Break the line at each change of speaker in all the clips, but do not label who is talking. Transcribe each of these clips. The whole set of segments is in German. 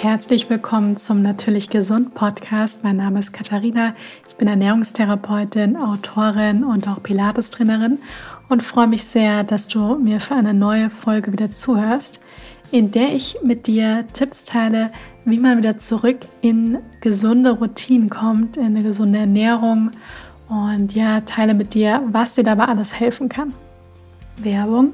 Herzlich willkommen zum Natürlich Gesund Podcast. Mein Name ist Katharina. Ich bin Ernährungstherapeutin, Autorin und auch Pilates-Trainerin und freue mich sehr, dass du mir für eine neue Folge wieder zuhörst, in der ich mit dir Tipps teile, wie man wieder zurück in gesunde Routinen kommt, in eine gesunde Ernährung und ja, teile mit dir, was dir dabei alles helfen kann. Werbung.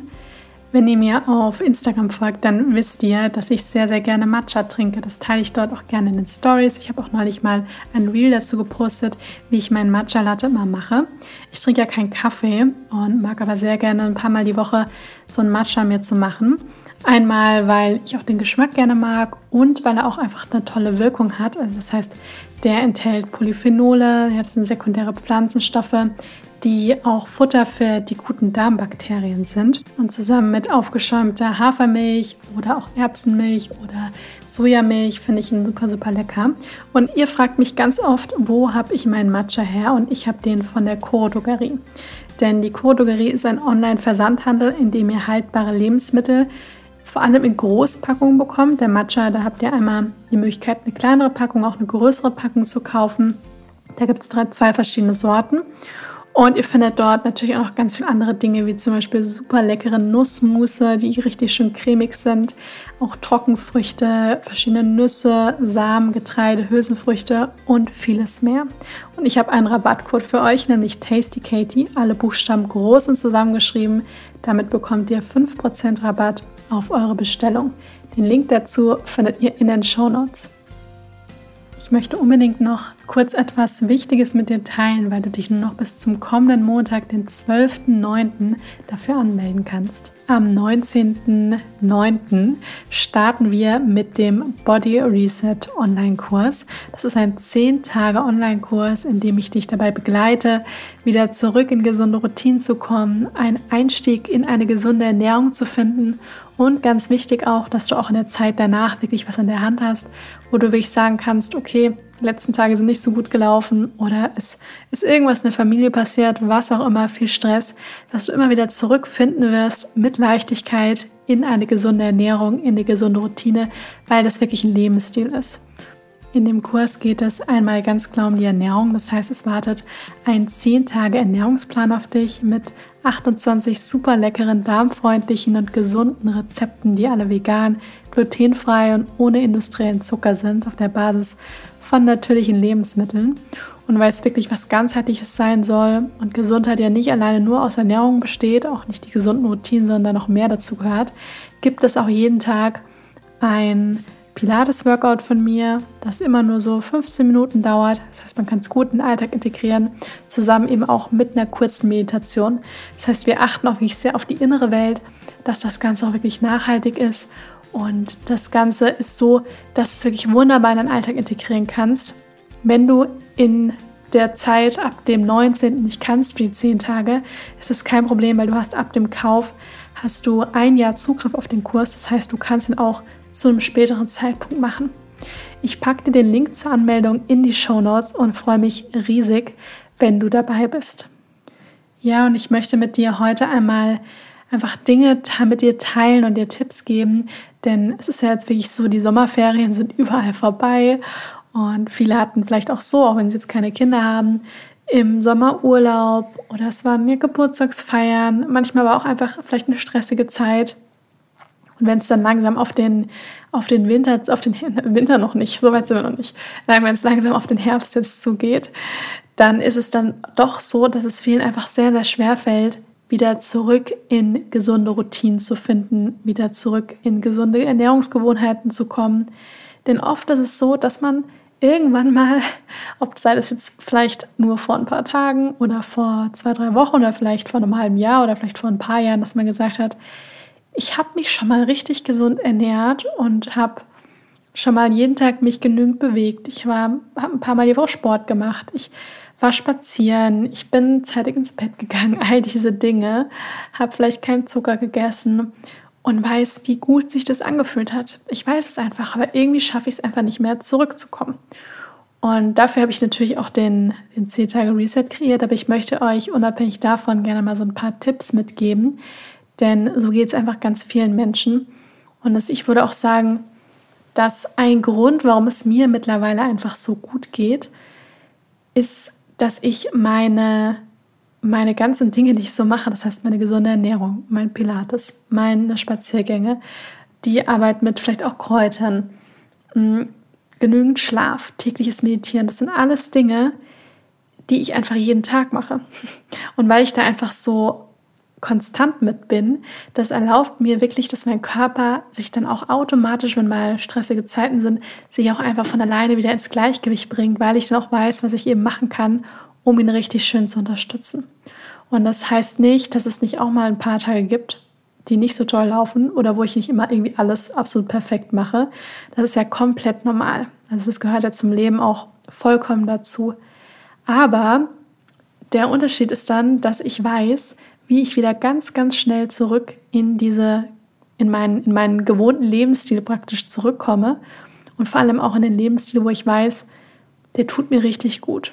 Wenn ihr mir auf Instagram folgt, dann wisst ihr, dass ich sehr, sehr gerne Matcha trinke. Das teile ich dort auch gerne in den Stories. Ich habe auch neulich mal ein Reel dazu gepostet, wie ich meinen Matcha Latte immer mache. Ich trinke ja keinen Kaffee und mag aber sehr gerne ein paar Mal die Woche so ein Matcha mir zu machen. Einmal, weil ich auch den Geschmack gerne mag und weil er auch einfach eine tolle Wirkung hat. Also das heißt, der enthält Polyphenole, er hat sekundäre Pflanzenstoffe, die auch Futter für die guten Darmbakterien sind. Und zusammen mit aufgeschäumter Hafermilch oder auch Erbsenmilch oder Sojamilch finde ich ihn super, super lecker. Und ihr fragt mich ganz oft, wo habe ich meinen Matcha her? Und ich habe den von der Chorodogerie. Denn die Chorodogerie ist ein Online-Versandhandel, in dem ihr haltbare Lebensmittel vor allem in Großpackungen bekommt. Der Matcha, da habt ihr einmal die Möglichkeit, eine kleinere Packung, auch eine größere Packung zu kaufen. Da gibt es zwei verschiedene Sorten. Und ihr findet dort natürlich auch noch ganz viele andere Dinge, wie zum Beispiel super leckere Nussmusse, die richtig schön cremig sind. Auch Trockenfrüchte, verschiedene Nüsse, Samen, Getreide, Hülsenfrüchte und vieles mehr. Und ich habe einen Rabattcode für euch, nämlich Tasty Katie. Alle Buchstaben groß und zusammengeschrieben. Damit bekommt ihr 5% Rabatt auf eure Bestellung. Den Link dazu findet ihr in den Show Notes. Ich möchte unbedingt noch kurz etwas Wichtiges mit dir teilen, weil du dich nur noch bis zum kommenden Montag, den 12.09., dafür anmelden kannst. Am 19.09. starten wir mit dem Body Reset Online-Kurs. Das ist ein 10 Tage Online-Kurs, in dem ich dich dabei begleite, wieder zurück in gesunde Routinen zu kommen, einen Einstieg in eine gesunde Ernährung zu finden und ganz wichtig auch, dass du auch in der Zeit danach wirklich was in der Hand hast, wo du wirklich sagen kannst, okay, die letzten Tage sind nicht so gut gelaufen oder es ist irgendwas in der Familie passiert, was auch immer, viel Stress, dass du immer wieder zurückfinden wirst mit Leichtigkeit in eine gesunde Ernährung, in eine gesunde Routine, weil das wirklich ein Lebensstil ist. In dem Kurs geht es einmal ganz klar um die Ernährung. Das heißt, es wartet ein 10 Tage Ernährungsplan auf dich mit 28 super leckeren, darmfreundlichen und gesunden Rezepten, die alle vegan, glutenfrei und ohne industriellen Zucker sind, auf der Basis von natürlichen Lebensmitteln. Und weil es wirklich was ganzheitliches sein soll und Gesundheit ja nicht alleine nur aus Ernährung besteht, auch nicht die gesunden Routinen, sondern noch mehr dazu gehört, gibt es auch jeden Tag ein Pilates-Workout von mir, das immer nur so 15 Minuten dauert. Das heißt, man kann es gut in den Alltag integrieren, zusammen eben auch mit einer kurzen Meditation. Das heißt, wir achten auch wirklich sehr auf die innere Welt, dass das Ganze auch wirklich nachhaltig ist. Und das Ganze ist so, dass du es wirklich wunderbar in deinen Alltag integrieren kannst. Wenn du in der Zeit ab dem 19. nicht kannst für die 10 Tage, ist das kein Problem, weil du hast ab dem Kauf hast du ein Jahr Zugriff auf den Kurs. Das heißt, du kannst ihn auch zu einem späteren Zeitpunkt machen. Ich packe dir den Link zur Anmeldung in die Show Notes und freue mich riesig, wenn du dabei bist. Ja, und ich möchte mit dir heute einmal einfach Dinge mit dir teilen und dir Tipps geben, denn es ist ja jetzt wirklich so, die Sommerferien sind überall vorbei und viele hatten vielleicht auch so, auch wenn sie jetzt keine Kinder haben, im Sommerurlaub oder es waren mir Geburtstagsfeiern, manchmal war auch einfach vielleicht eine stressige Zeit. Und wenn es dann langsam auf den, auf den Winter, auf den Winter noch nicht, so weit sind wir noch nicht, wenn es langsam auf den Herbst jetzt zugeht, dann ist es dann doch so, dass es vielen einfach sehr, sehr schwer fällt, wieder zurück in gesunde Routinen zu finden, wieder zurück in gesunde Ernährungsgewohnheiten zu kommen. Denn oft ist es so, dass man irgendwann mal, ob sei das jetzt vielleicht nur vor ein paar Tagen oder vor zwei, drei Wochen oder vielleicht vor einem halben Jahr oder vielleicht vor ein paar Jahren, dass man gesagt hat, ich habe mich schon mal richtig gesund ernährt und habe schon mal jeden Tag mich genügend bewegt. Ich habe ein paar Mal die Woche Sport gemacht. Ich war spazieren. Ich bin zeitig ins Bett gegangen. All diese Dinge. Habe vielleicht keinen Zucker gegessen und weiß, wie gut sich das angefühlt hat. Ich weiß es einfach, aber irgendwie schaffe ich es einfach nicht mehr, zurückzukommen. Und dafür habe ich natürlich auch den, den 10 Tage Reset kreiert, aber ich möchte euch unabhängig davon gerne mal so ein paar Tipps mitgeben, denn so geht es einfach ganz vielen Menschen. Und ich würde auch sagen, dass ein Grund, warum es mir mittlerweile einfach so gut geht, ist, dass ich meine, meine ganzen Dinge, die ich so mache, das heißt meine gesunde Ernährung, mein Pilates, meine Spaziergänge, die Arbeit mit vielleicht auch Kräutern, hm, genügend Schlaf, tägliches Meditieren, das sind alles Dinge, die ich einfach jeden Tag mache. Und weil ich da einfach so konstant mit bin, das erlaubt mir wirklich, dass mein Körper sich dann auch automatisch, wenn mal stressige Zeiten sind, sich auch einfach von alleine wieder ins Gleichgewicht bringt, weil ich dann auch weiß, was ich eben machen kann, um ihn richtig schön zu unterstützen. Und das heißt nicht, dass es nicht auch mal ein paar Tage gibt, die nicht so toll laufen oder wo ich nicht immer irgendwie alles absolut perfekt mache. Das ist ja komplett normal. Also das gehört ja zum Leben auch vollkommen dazu. Aber der Unterschied ist dann, dass ich weiß, wie ich wieder ganz, ganz schnell zurück in diese, in meinen, in meinen gewohnten Lebensstil praktisch zurückkomme und vor allem auch in den Lebensstil, wo ich weiß, der tut mir richtig gut.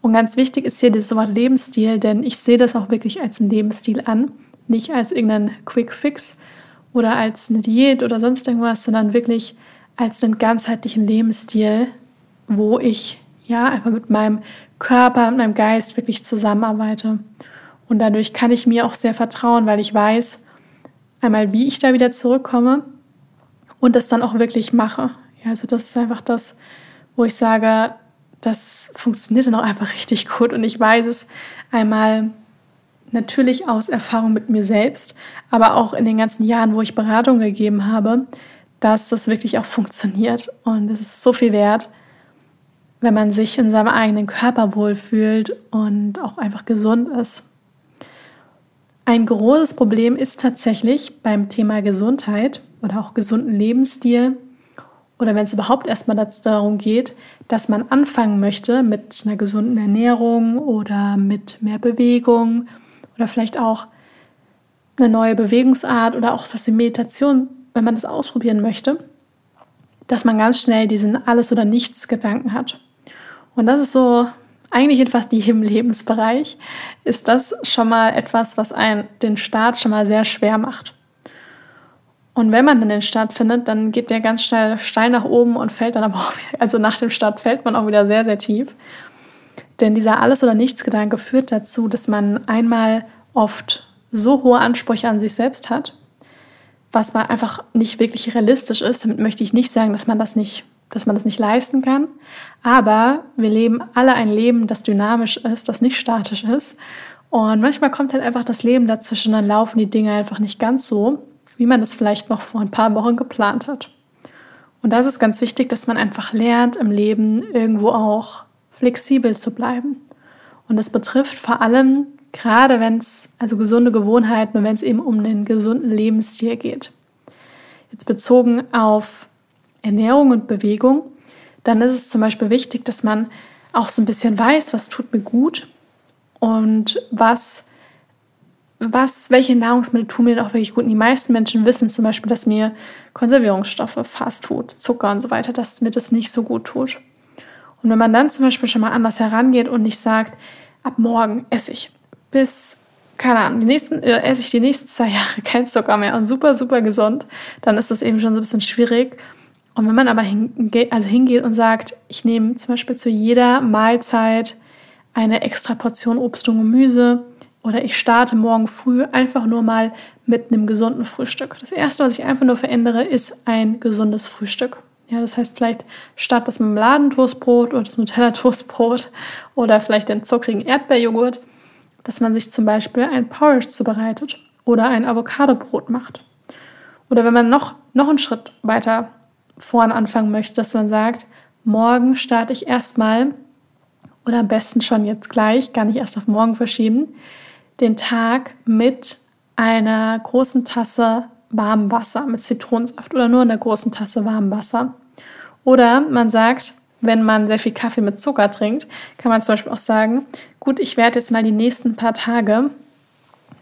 Und ganz wichtig ist hier dieses Wort Lebensstil, denn ich sehe das auch wirklich als einen Lebensstil an, nicht als irgendeinen Quick Fix oder als eine Diät oder sonst irgendwas, sondern wirklich als einen ganzheitlichen Lebensstil, wo ich ja einfach mit meinem Körper und meinem Geist wirklich zusammenarbeite. Und dadurch kann ich mir auch sehr vertrauen, weil ich weiß, einmal, wie ich da wieder zurückkomme und das dann auch wirklich mache. Ja, also das ist einfach das, wo ich sage, das funktioniert dann auch einfach richtig gut. Und ich weiß es einmal natürlich aus Erfahrung mit mir selbst, aber auch in den ganzen Jahren, wo ich Beratung gegeben habe, dass das wirklich auch funktioniert. Und es ist so viel wert, wenn man sich in seinem eigenen Körper wohlfühlt und auch einfach gesund ist. Ein großes Problem ist tatsächlich beim Thema Gesundheit oder auch gesunden Lebensstil oder wenn es überhaupt erstmal darum geht, dass man anfangen möchte mit einer gesunden Ernährung oder mit mehr Bewegung oder vielleicht auch eine neue Bewegungsart oder auch das die Meditation, wenn man das ausprobieren möchte, dass man ganz schnell diesen Alles- oder Nichts-Gedanken hat. Und das ist so eigentlich in fast jedem Lebensbereich, ist das schon mal etwas, was einen den Start schon mal sehr schwer macht. Und wenn man dann den Start findet, dann geht der ganz schnell steil nach oben und fällt dann aber auch, also nach dem Start fällt man auch wieder sehr, sehr tief. Denn dieser Alles- oder Nichts-Gedanke führt dazu, dass man einmal oft so hohe Ansprüche an sich selbst hat, was man einfach nicht wirklich realistisch ist. Damit möchte ich nicht sagen, dass man das nicht dass man das nicht leisten kann. Aber wir leben alle ein Leben, das dynamisch ist, das nicht statisch ist. Und manchmal kommt halt einfach das Leben dazwischen, dann laufen die Dinge einfach nicht ganz so, wie man das vielleicht noch vor ein paar Wochen geplant hat. Und da ist es ganz wichtig, dass man einfach lernt, im Leben irgendwo auch flexibel zu bleiben. Und das betrifft vor allem, gerade wenn es, also gesunde Gewohnheiten und wenn es eben um den gesunden Lebensstil geht. Jetzt bezogen auf Ernährung und Bewegung, dann ist es zum Beispiel wichtig, dass man auch so ein bisschen weiß, was tut mir gut und was, was, welche Nahrungsmittel tun mir auch wirklich gut. Und die meisten Menschen wissen zum Beispiel, dass mir Konservierungsstoffe, Fastfood, Zucker und so weiter, dass mir das nicht so gut tut. Und wenn man dann zum Beispiel schon mal anders herangeht und nicht sagt, ab morgen esse ich bis, keine Ahnung, die nächsten, äh, esse ich die nächsten zwei Jahre kein Zucker mehr und super, super gesund, dann ist das eben schon so ein bisschen schwierig. Und wenn man aber hinge also hingeht und sagt, ich nehme zum Beispiel zu jeder Mahlzeit eine extra Portion Obst und Gemüse oder ich starte morgen früh einfach nur mal mit einem gesunden Frühstück. Das erste, was ich einfach nur verändere, ist ein gesundes Frühstück. Ja, das heißt vielleicht statt das Marmeladentoastbrot oder das Nutella-Toastbrot oder vielleicht den zuckrigen Erdbeerjoghurt, dass man sich zum Beispiel ein Porridge zubereitet oder ein Avocadobrot macht. Oder wenn man noch, noch einen Schritt weiter vorn anfangen möchte, dass man sagt, morgen starte ich erstmal oder am besten schon jetzt gleich, gar nicht erst auf morgen verschieben, den Tag mit einer großen Tasse warmem Wasser mit Zitronensaft oder nur in der großen Tasse warmem Wasser. Oder man sagt, wenn man sehr viel Kaffee mit Zucker trinkt, kann man zum Beispiel auch sagen, gut, ich werde jetzt mal die nächsten paar Tage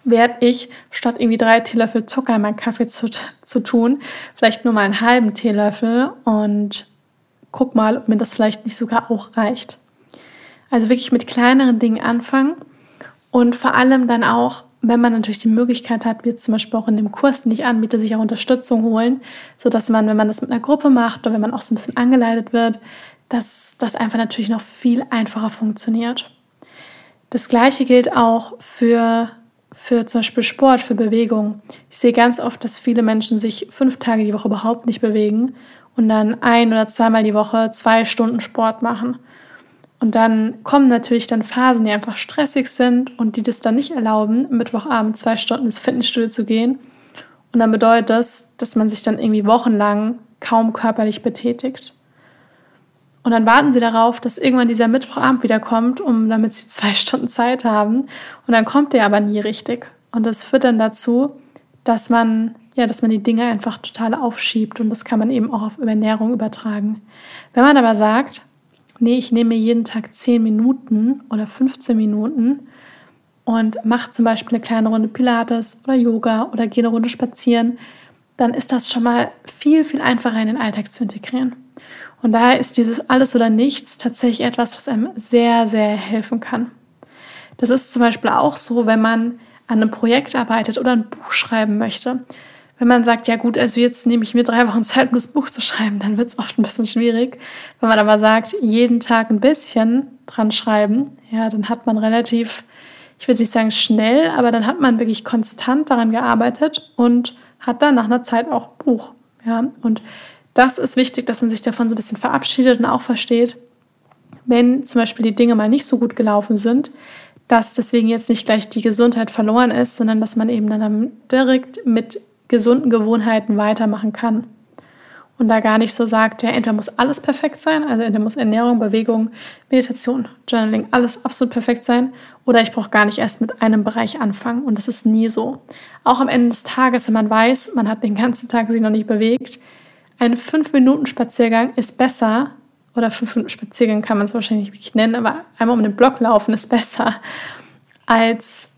werde ich statt irgendwie drei Teelöffel Zucker in meinen Kaffee zu, zu tun, vielleicht nur mal einen halben Teelöffel und guck mal, ob mir das vielleicht nicht sogar auch reicht. Also wirklich mit kleineren Dingen anfangen und vor allem dann auch wenn man natürlich die Möglichkeit hat, wie zum Beispiel auch in dem Kurs, den ich anbiete, sich auch Unterstützung holen, sodass man, wenn man das mit einer Gruppe macht oder wenn man auch so ein bisschen angeleitet wird, dass das einfach natürlich noch viel einfacher funktioniert. Das gleiche gilt auch für, für zum Beispiel Sport, für Bewegung. Ich sehe ganz oft, dass viele Menschen sich fünf Tage die Woche überhaupt nicht bewegen und dann ein oder zweimal die Woche zwei Stunden Sport machen. Und dann kommen natürlich dann Phasen, die einfach stressig sind und die das dann nicht erlauben, Mittwochabend zwei Stunden ins Fitnessstudio zu gehen. Und dann bedeutet das, dass man sich dann irgendwie wochenlang kaum körperlich betätigt. Und dann warten sie darauf, dass irgendwann dieser Mittwochabend wiederkommt, um damit sie zwei Stunden Zeit haben. Und dann kommt der aber nie richtig. Und das führt dann dazu, dass man, ja, dass man die Dinge einfach total aufschiebt. Und das kann man eben auch auf Ernährung übertragen. Wenn man aber sagt, nee, ich nehme jeden Tag 10 Minuten oder 15 Minuten und mache zum Beispiel eine kleine Runde Pilates oder Yoga oder gehe eine Runde spazieren, dann ist das schon mal viel, viel einfacher in den Alltag zu integrieren. Und daher ist dieses Alles oder Nichts tatsächlich etwas, was einem sehr, sehr helfen kann. Das ist zum Beispiel auch so, wenn man an einem Projekt arbeitet oder ein Buch schreiben möchte. Wenn man sagt, ja gut, also jetzt nehme ich mir drei Wochen Zeit, um das Buch zu schreiben, dann wird es oft ein bisschen schwierig. Wenn man aber sagt, jeden Tag ein bisschen dran schreiben, ja, dann hat man relativ, ich will nicht sagen schnell, aber dann hat man wirklich konstant daran gearbeitet und hat dann nach einer Zeit auch ein Buch. Ja, und das ist wichtig, dass man sich davon so ein bisschen verabschiedet und auch versteht, wenn zum Beispiel die Dinge mal nicht so gut gelaufen sind, dass deswegen jetzt nicht gleich die Gesundheit verloren ist, sondern dass man eben dann direkt mit gesunden Gewohnheiten weitermachen kann. Und da gar nicht so sagt, ja, entweder muss alles perfekt sein, also entweder muss Ernährung, Bewegung, Meditation, Journaling, alles absolut perfekt sein, oder ich brauche gar nicht erst mit einem Bereich anfangen. Und das ist nie so. Auch am Ende des Tages, wenn man weiß, man hat den ganzen Tag sich noch nicht bewegt, ein 5-Minuten-Spaziergang ist besser, oder 5-Minuten-Spaziergang kann man es wahrscheinlich nicht nennen, aber einmal um den Block laufen ist besser als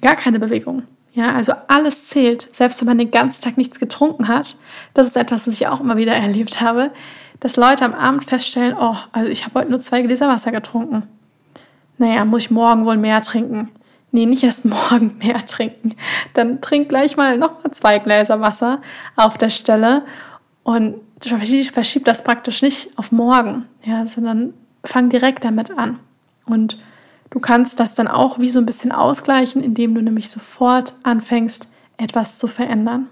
gar keine Bewegung. Ja, also alles zählt, selbst wenn man den ganzen Tag nichts getrunken hat. Das ist etwas, was ich auch immer wieder erlebt habe, dass Leute am Abend feststellen, oh, also ich habe heute nur zwei Gläser Wasser getrunken. Naja, muss ich morgen wohl mehr trinken. Nee, nicht erst morgen mehr trinken. Dann trink gleich mal nochmal zwei Gläser Wasser auf der Stelle und verschieb das praktisch nicht auf morgen, ja, sondern fang direkt damit an. Und Du kannst das dann auch wie so ein bisschen ausgleichen, indem du nämlich sofort anfängst, etwas zu verändern.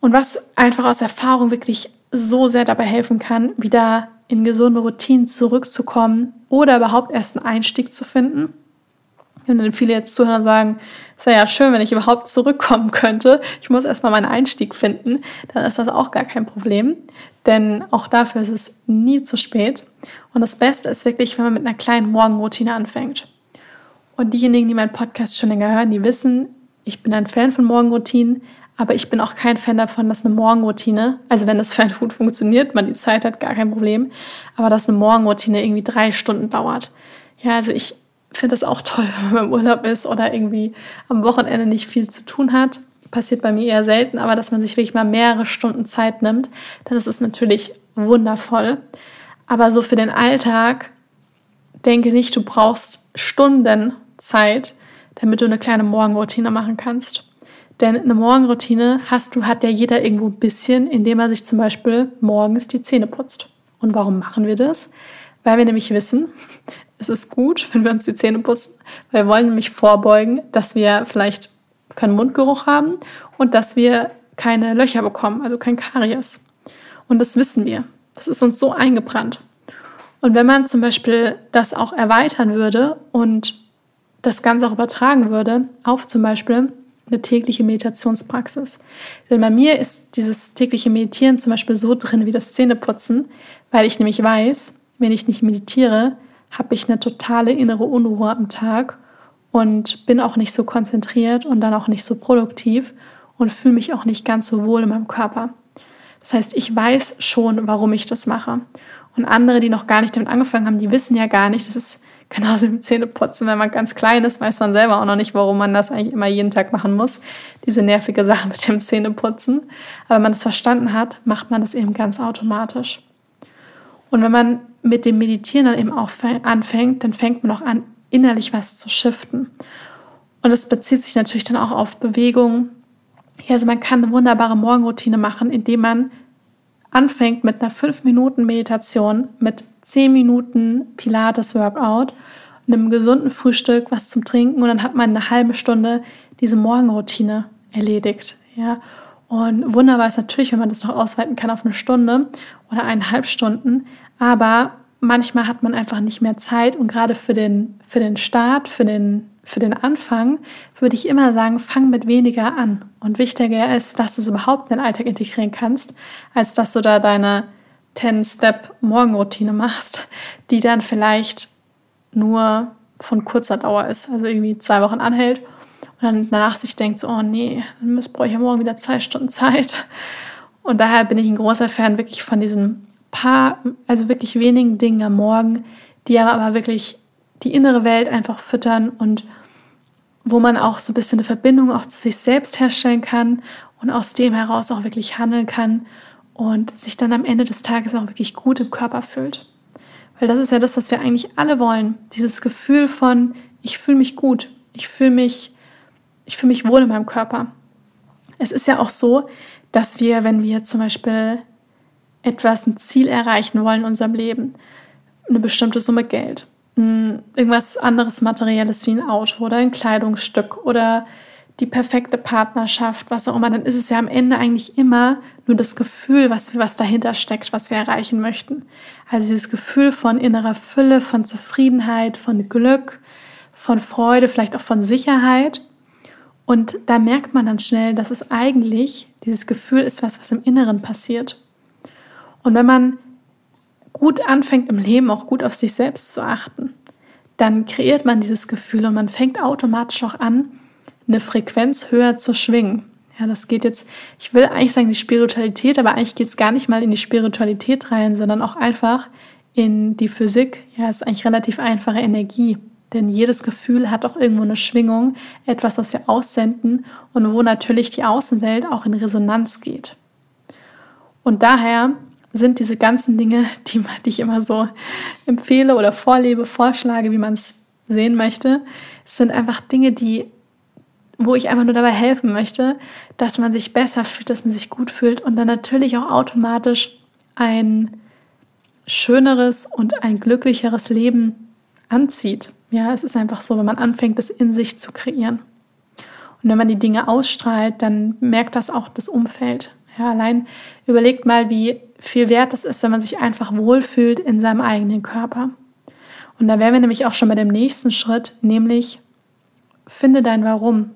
Und was einfach aus Erfahrung wirklich so sehr dabei helfen kann, wieder in gesunde Routinen zurückzukommen oder überhaupt erst einen Einstieg zu finden. Dann viele jetzt zuhören und sagen, es wäre ja schön, wenn ich überhaupt zurückkommen könnte. Ich muss erstmal meinen Einstieg finden. Dann ist das auch gar kein Problem. Denn auch dafür ist es nie zu spät. Und das Beste ist wirklich, wenn man mit einer kleinen Morgenroutine anfängt. Und diejenigen, die meinen Podcast schon länger hören, die wissen, ich bin ein Fan von Morgenroutinen, aber ich bin auch kein Fan davon, dass eine Morgenroutine, also wenn das für einen gut funktioniert, man die Zeit hat, gar kein Problem, aber dass eine Morgenroutine irgendwie drei Stunden dauert. Ja, also ich finde das auch toll, wenn man im Urlaub ist oder irgendwie am Wochenende nicht viel zu tun hat. Passiert bei mir eher selten, aber dass man sich wirklich mal mehrere Stunden Zeit nimmt, dann ist es natürlich wundervoll. Aber so für den Alltag denke nicht, du brauchst Stunden Zeit, damit du eine kleine Morgenroutine machen kannst. Denn eine Morgenroutine hast du, hat ja jeder irgendwo ein bisschen, indem er sich zum Beispiel morgens die Zähne putzt. Und warum machen wir das? Weil wir nämlich wissen, es ist gut, wenn wir uns die Zähne putzen, wir wollen nämlich vorbeugen, dass wir vielleicht keinen Mundgeruch haben und dass wir keine Löcher bekommen, also kein Karies. Und das wissen wir. Das ist uns so eingebrannt. Und wenn man zum Beispiel das auch erweitern würde und das Ganze auch übertragen würde auf zum Beispiel eine tägliche Meditationspraxis. Denn bei mir ist dieses tägliche Meditieren zum Beispiel so drin wie das Zähneputzen, weil ich nämlich weiß, wenn ich nicht meditiere, habe ich eine totale innere Unruhe am Tag und bin auch nicht so konzentriert und dann auch nicht so produktiv und fühle mich auch nicht ganz so wohl in meinem Körper. Das heißt, ich weiß schon, warum ich das mache. Und andere, die noch gar nicht damit angefangen haben, die wissen ja gar nicht, das ist genauso mit Zähneputzen. Wenn man ganz klein ist, weiß man selber auch noch nicht, warum man das eigentlich immer jeden Tag machen muss. Diese nervige Sache mit dem Zähneputzen. Aber wenn man das verstanden hat, macht man das eben ganz automatisch. Und wenn man mit dem Meditieren dann eben auch anfängt, dann fängt man auch an, innerlich was zu shiften. Und es bezieht sich natürlich dann auch auf Bewegung. Ja, also man kann eine wunderbare Morgenroutine machen, indem man anfängt mit einer 5 Minuten Meditation, mit 10 Minuten Pilates-Workout, einem gesunden Frühstück, was zum Trinken und dann hat man eine halbe Stunde diese Morgenroutine erledigt. Ja. Und wunderbar ist natürlich, wenn man das noch ausweiten kann auf eine Stunde oder eineinhalb Stunden. Aber manchmal hat man einfach nicht mehr Zeit und gerade für den, für den Start, für den, für den Anfang würde ich immer sagen, fang mit weniger an. Und wichtiger ist, dass du es überhaupt in den Alltag integrieren kannst, als dass du da deine 10-Step-Morgenroutine machst, die dann vielleicht nur von kurzer Dauer ist, also irgendwie zwei Wochen anhält und dann danach sich denkt, so, oh nee, dann brauche ich ja morgen wieder zwei Stunden Zeit. Und daher bin ich ein großer Fan wirklich von diesen paar, also wirklich wenigen Dingen am Morgen, die aber wirklich die innere Welt einfach füttern und wo man auch so ein bisschen eine Verbindung auch zu sich selbst herstellen kann und aus dem heraus auch wirklich handeln kann und sich dann am Ende des Tages auch wirklich gut im Körper fühlt. Weil das ist ja das, was wir eigentlich alle wollen. Dieses Gefühl von, ich fühle mich gut, ich fühle mich, ich fühle mich wohl in meinem Körper. Es ist ja auch so, dass wir, wenn wir zum Beispiel etwas, ein Ziel erreichen wollen in unserem Leben, eine bestimmte Summe Geld, irgendwas anderes Materielles wie ein Auto oder ein Kleidungsstück oder die perfekte Partnerschaft, was auch immer, dann ist es ja am Ende eigentlich immer nur das Gefühl, was, was dahinter steckt, was wir erreichen möchten. Also dieses Gefühl von innerer Fülle, von Zufriedenheit, von Glück, von Freude, vielleicht auch von Sicherheit. Und da merkt man dann schnell, dass es eigentlich, dieses Gefühl ist was, was im Inneren passiert. Und wenn man gut anfängt im Leben auch gut auf sich selbst zu achten, dann kreiert man dieses Gefühl und man fängt automatisch auch an, eine Frequenz höher zu schwingen. Ja, das geht jetzt, ich will eigentlich sagen die Spiritualität, aber eigentlich geht es gar nicht mal in die Spiritualität rein, sondern auch einfach in die Physik. Ja, ist eigentlich relativ einfache Energie. Denn jedes Gefühl hat auch irgendwo eine Schwingung, etwas, was wir aussenden und wo natürlich die Außenwelt auch in Resonanz geht. Und daher sind diese ganzen Dinge, die, die ich immer so empfehle oder vorlebe, vorschlage, wie man es sehen möchte, sind einfach Dinge, die wo ich einfach nur dabei helfen möchte, dass man sich besser fühlt, dass man sich gut fühlt und dann natürlich auch automatisch ein schöneres und ein glücklicheres Leben anzieht. Ja, es ist einfach so, wenn man anfängt, das in sich zu kreieren. Und wenn man die Dinge ausstrahlt, dann merkt das auch das Umfeld. Ja, allein überlegt mal, wie viel wert das ist, wenn man sich einfach wohlfühlt in seinem eigenen Körper. Und da wären wir nämlich auch schon bei dem nächsten Schritt, nämlich finde dein Warum.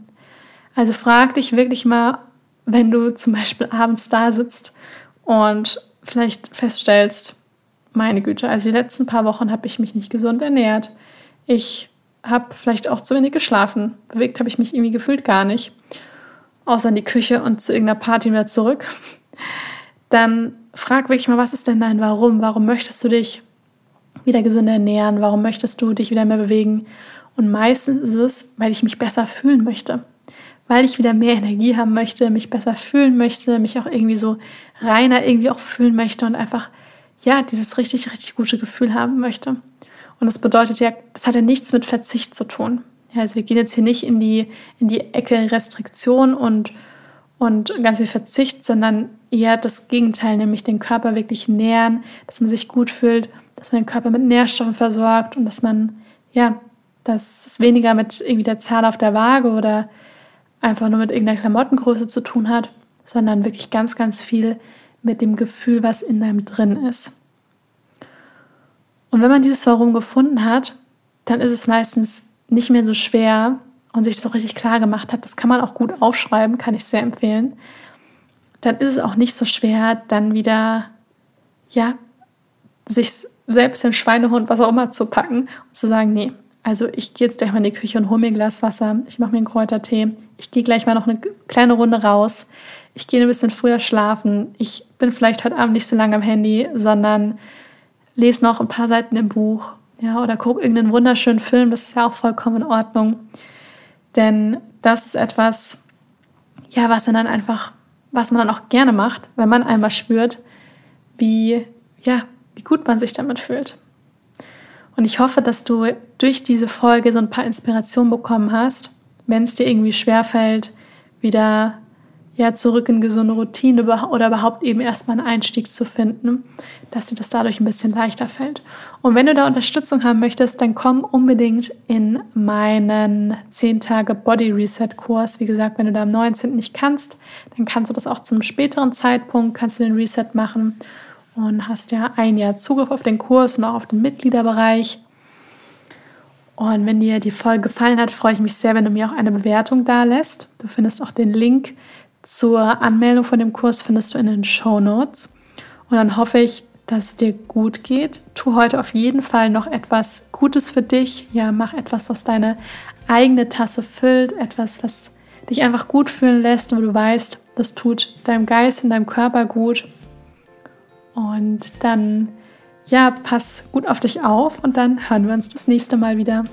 Also frag dich wirklich mal, wenn du zum Beispiel abends da sitzt und vielleicht feststellst, meine Güte, also die letzten paar Wochen habe ich mich nicht gesund ernährt. Ich habe vielleicht auch zu wenig geschlafen. Bewegt habe ich mich irgendwie gefühlt gar nicht. Außer in die Küche und zu irgendeiner Party wieder zurück. Dann frag wirklich mal, was ist denn dein Warum? Warum möchtest du dich wieder gesünder ernähren? Warum möchtest du dich wieder mehr bewegen? Und meistens ist es, weil ich mich besser fühlen möchte weil ich wieder mehr Energie haben möchte, mich besser fühlen möchte, mich auch irgendwie so reiner irgendwie auch fühlen möchte und einfach, ja, dieses richtig, richtig gute Gefühl haben möchte. Und das bedeutet ja, das hat ja nichts mit Verzicht zu tun. Ja, also wir gehen jetzt hier nicht in die, in die Ecke Restriktion und, und ganz viel Verzicht, sondern eher das Gegenteil, nämlich den Körper wirklich nähern, dass man sich gut fühlt, dass man den Körper mit Nährstoffen versorgt und dass man, ja, dass es weniger mit irgendwie der Zahl auf der Waage oder einfach nur mit irgendeiner Klamottengröße zu tun hat, sondern wirklich ganz, ganz viel mit dem Gefühl, was in einem drin ist. Und wenn man dieses Warum gefunden hat, dann ist es meistens nicht mehr so schwer und sich das auch richtig klar gemacht hat. Das kann man auch gut aufschreiben, kann ich sehr empfehlen. Dann ist es auch nicht so schwer, dann wieder, ja, sich selbst den Schweinehund, was auch immer zu packen und zu sagen, nee, also ich gehe jetzt gleich mal in die Küche und hole mir ein Glas Wasser. Ich mache mir einen Kräutertee. Ich gehe gleich mal noch eine kleine Runde raus. Ich gehe ein bisschen früher schlafen. Ich bin vielleicht heute Abend nicht so lange am Handy, sondern lese noch ein paar Seiten im Buch. Ja, oder gucke irgendeinen wunderschönen Film. Das ist ja auch vollkommen in Ordnung. Denn das ist etwas, ja, was dann einfach, was man dann auch gerne macht, wenn man einmal spürt, wie, ja, wie gut man sich damit fühlt. Und ich hoffe, dass du durch diese Folge so ein paar Inspirationen bekommen hast wenn es dir irgendwie schwerfällt, wieder ja, zurück in gesunde Routine oder überhaupt eben erstmal einen Einstieg zu finden, dass dir das dadurch ein bisschen leichter fällt. Und wenn du da Unterstützung haben möchtest, dann komm unbedingt in meinen 10 Tage Body Reset Kurs. Wie gesagt, wenn du da am 19. nicht kannst, dann kannst du das auch zum späteren Zeitpunkt, kannst du den Reset machen und hast ja ein Jahr Zugriff auf den Kurs und auch auf den Mitgliederbereich. Und wenn dir die Folge gefallen hat, freue ich mich sehr, wenn du mir auch eine Bewertung da lässt. Du findest auch den Link zur Anmeldung von dem Kurs findest du in den Show Notes. Und dann hoffe ich, dass es dir gut geht. Tu heute auf jeden Fall noch etwas Gutes für dich. Ja, mach etwas, was deine eigene Tasse füllt, etwas, was dich einfach gut fühlen lässt, wo du weißt, das tut deinem Geist und deinem Körper gut. Und dann, ja, pass gut auf dich auf und dann hören wir uns das nächste Mal wieder.